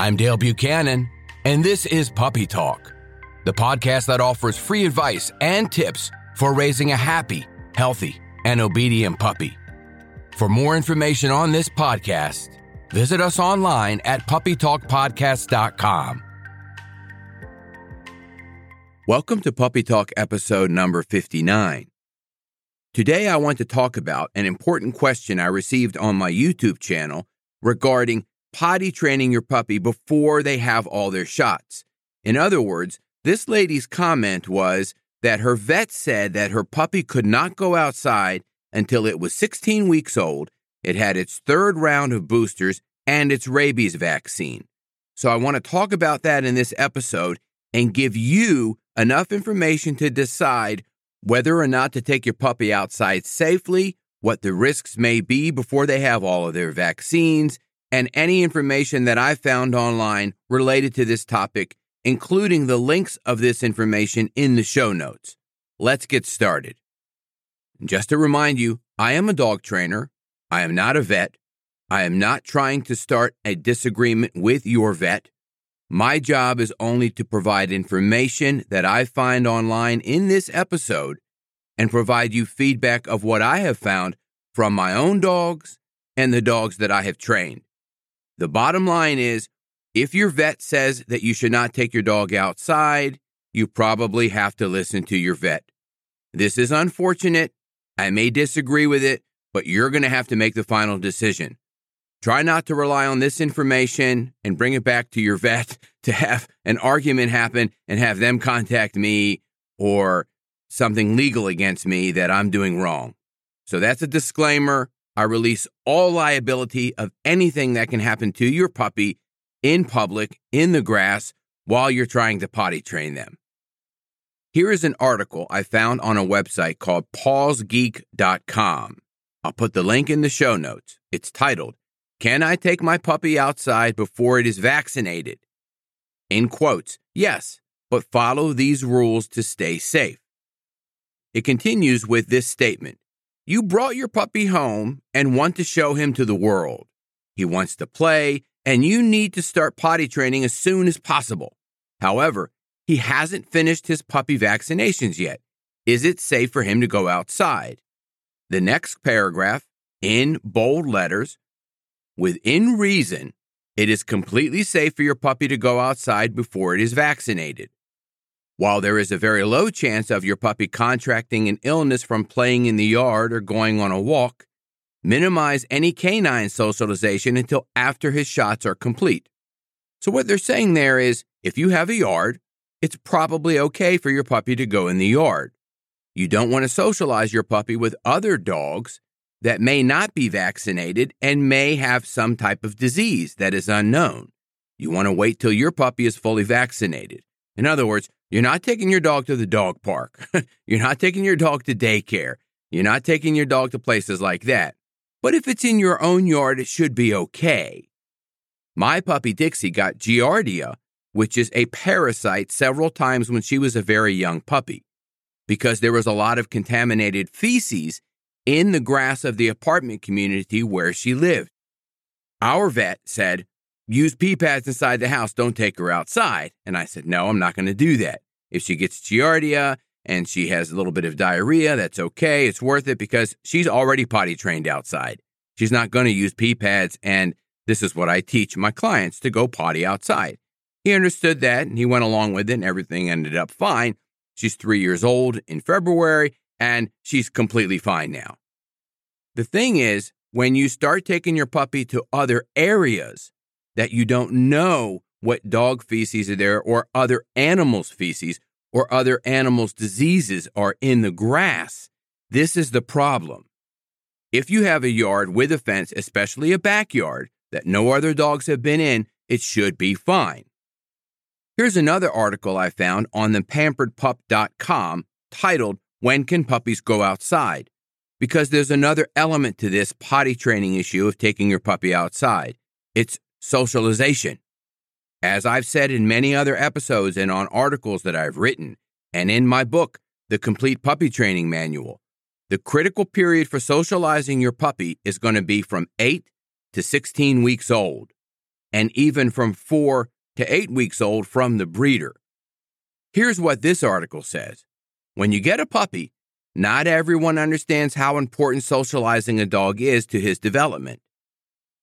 I'm Dale Buchanan, and this is Puppy Talk, the podcast that offers free advice and tips for raising a happy, healthy, and obedient puppy. For more information on this podcast, visit us online at puppytalkpodcast.com. Welcome to Puppy Talk episode number 59. Today, I want to talk about an important question I received on my YouTube channel regarding potty training your puppy before they have all their shots. In other words, this lady's comment was that her vet said that her puppy could not go outside until it was 16 weeks old, it had its third round of boosters, and its rabies vaccine. So I want to talk about that in this episode and give you enough information to decide whether or not to take your puppy outside safely, what the risks may be before they have all of their vaccines, and any information that I found online related to this topic, including the links of this information in the show notes. Let's get started. Just to remind you, I am a dog trainer. I am not a vet. I am not trying to start a disagreement with your vet. My job is only to provide information that I find online in this episode and provide you feedback of what I have found from my own dogs and the dogs that I have trained. The bottom line is if your vet says that you should not take your dog outside, you probably have to listen to your vet. This is unfortunate. I may disagree with it, but you're going to have to make the final decision. Try not to rely on this information and bring it back to your vet to have an argument happen and have them contact me or something legal against me that I'm doing wrong. So that's a disclaimer. I release all liability of anything that can happen to your puppy in public, in the grass, while you're trying to potty train them. Here is an article I found on a website called pawsgeek.com. I'll put the link in the show notes. It's titled, Can I Take My Puppy Outside Before It Is Vaccinated? In quotes, yes, but follow these rules to stay safe. It continues with this statement You brought your puppy home and want to show him to the world. He wants to play, and you need to start potty training as soon as possible. However, he hasn't finished his puppy vaccinations yet. Is it safe for him to go outside? The next paragraph, in bold letters, within reason, it is completely safe for your puppy to go outside before it is vaccinated. While there is a very low chance of your puppy contracting an illness from playing in the yard or going on a walk, minimize any canine socialization until after his shots are complete. So, what they're saying there is if you have a yard, it's probably okay for your puppy to go in the yard. You don't want to socialize your puppy with other dogs that may not be vaccinated and may have some type of disease that is unknown. You want to wait till your puppy is fully vaccinated. In other words, you're not taking your dog to the dog park. you're not taking your dog to daycare. You're not taking your dog to places like that. But if it's in your own yard, it should be okay. My puppy Dixie got Giardia, which is a parasite, several times when she was a very young puppy, because there was a lot of contaminated feces in the grass of the apartment community where she lived. Our vet said, use pee pads inside the house, don't take her outside. And I said, no, I'm not going to do that. If she gets Giardia and she has a little bit of diarrhea, that's okay. It's worth it because she's already potty trained outside. She's not going to use pee pads. And this is what I teach my clients to go potty outside. He understood that and he went along with it, and everything ended up fine. She's three years old in February, and she's completely fine now. The thing is, when you start taking your puppy to other areas that you don't know what dog feces are there or other animals' feces or other animals' diseases are in the grass, this is the problem. If you have a yard with a fence, especially a backyard, that no other dogs have been in, it should be fine. Here's another article I found on the pamperedpup.com titled, When Can Puppies Go Outside? Because there's another element to this potty training issue of taking your puppy outside. It's socialization. As I've said in many other episodes and on articles that I've written, and in my book, The Complete Puppy Training Manual, the critical period for socializing your puppy is going to be from 8 to 16 weeks old, and even from 4 to 8 weeks old from the breeder. Here's what this article says When you get a puppy, not everyone understands how important socializing a dog is to his development.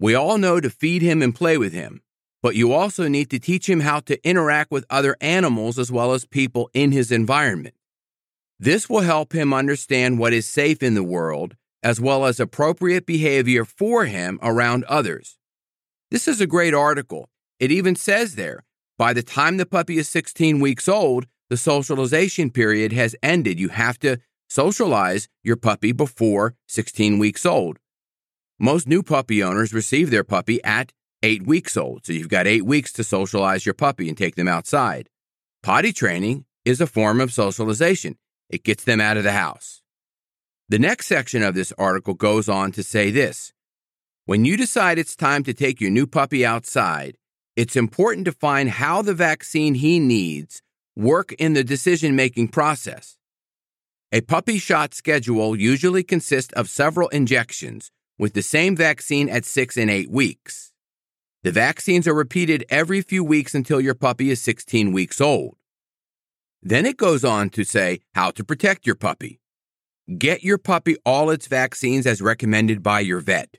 We all know to feed him and play with him, but you also need to teach him how to interact with other animals as well as people in his environment. This will help him understand what is safe in the world as well as appropriate behavior for him around others. This is a great article. It even says there by the time the puppy is 16 weeks old, the socialization period has ended. You have to socialize your puppy before 16 weeks old. Most new puppy owners receive their puppy at eight weeks old, so you've got eight weeks to socialize your puppy and take them outside. Potty training is a form of socialization, it gets them out of the house. The next section of this article goes on to say this When you decide it's time to take your new puppy outside, it's important to find how the vaccine he needs work in the decision making process. A puppy shot schedule usually consists of several injections with the same vaccine at six and eight weeks. The vaccines are repeated every few weeks until your puppy is 16 weeks old. Then it goes on to say how to protect your puppy. Get your puppy all its vaccines as recommended by your vet.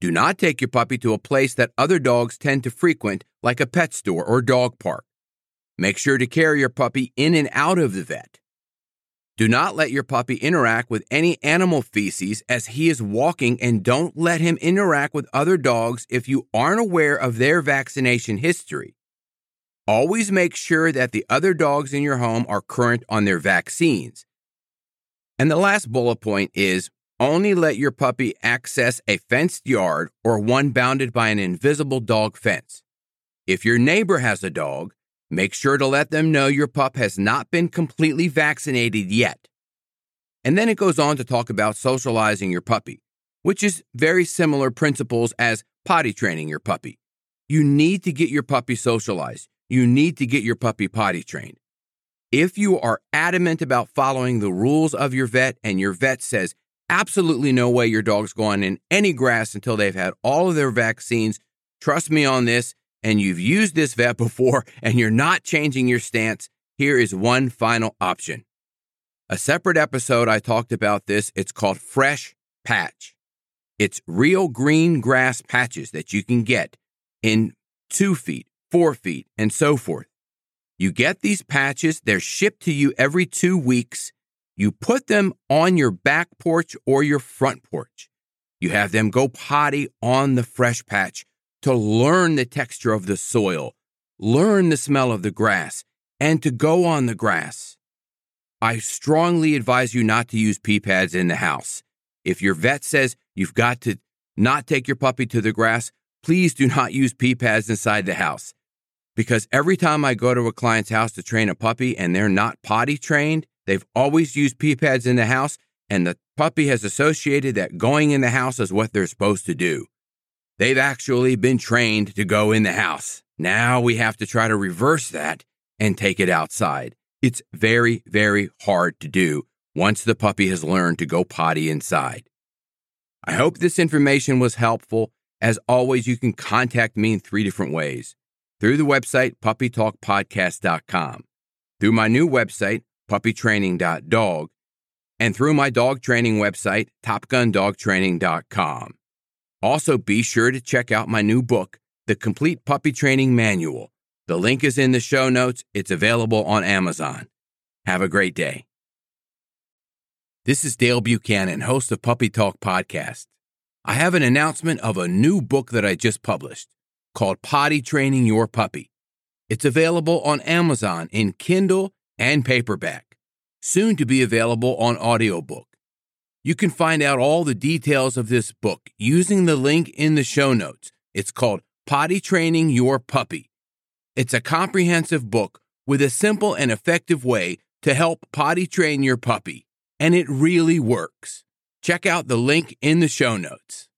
Do not take your puppy to a place that other dogs tend to frequent, like a pet store or dog park. Make sure to carry your puppy in and out of the vet. Do not let your puppy interact with any animal feces as he is walking, and don't let him interact with other dogs if you aren't aware of their vaccination history. Always make sure that the other dogs in your home are current on their vaccines. And the last bullet point is only let your puppy access a fenced yard or one bounded by an invisible dog fence. If your neighbor has a dog, Make sure to let them know your pup has not been completely vaccinated yet. And then it goes on to talk about socializing your puppy, which is very similar principles as potty training your puppy. You need to get your puppy socialized. You need to get your puppy potty trained. If you are adamant about following the rules of your vet and your vet says absolutely no way your dog's going in any grass until they've had all of their vaccines, trust me on this, and you've used this vet before and you're not changing your stance, here is one final option. A separate episode I talked about this. It's called Fresh Patch. It's real green grass patches that you can get in two feet, four feet, and so forth. You get these patches, they're shipped to you every two weeks. You put them on your back porch or your front porch. You have them go potty on the fresh patch to learn the texture of the soil, learn the smell of the grass, and to go on the grass. I strongly advise you not to use pee pads in the house. If your vet says you've got to not take your puppy to the grass, please do not use pee pads inside the house. Because every time I go to a client's house to train a puppy and they're not potty trained, they've always used pee pads in the house, and the puppy has associated that going in the house is what they're supposed to do. They've actually been trained to go in the house. Now we have to try to reverse that and take it outside. It's very, very hard to do once the puppy has learned to go potty inside. I hope this information was helpful. As always, you can contact me in three different ways through the website puppytalkpodcast.com, through my new website, puppytraining.dog, and through my dog training website, topgundogtraining.com. Also, be sure to check out my new book, The Complete Puppy Training Manual. The link is in the show notes. It's available on Amazon. Have a great day. This is Dale Buchanan, host of Puppy Talk Podcast. I have an announcement of a new book that I just published called Potty Training Your Puppy. It's available on Amazon in Kindle and paperback, soon to be available on audiobook. You can find out all the details of this book using the link in the show notes. It's called Potty Training Your Puppy. It's a comprehensive book with a simple and effective way to help potty train your puppy, and it really works. Check out the link in the show notes.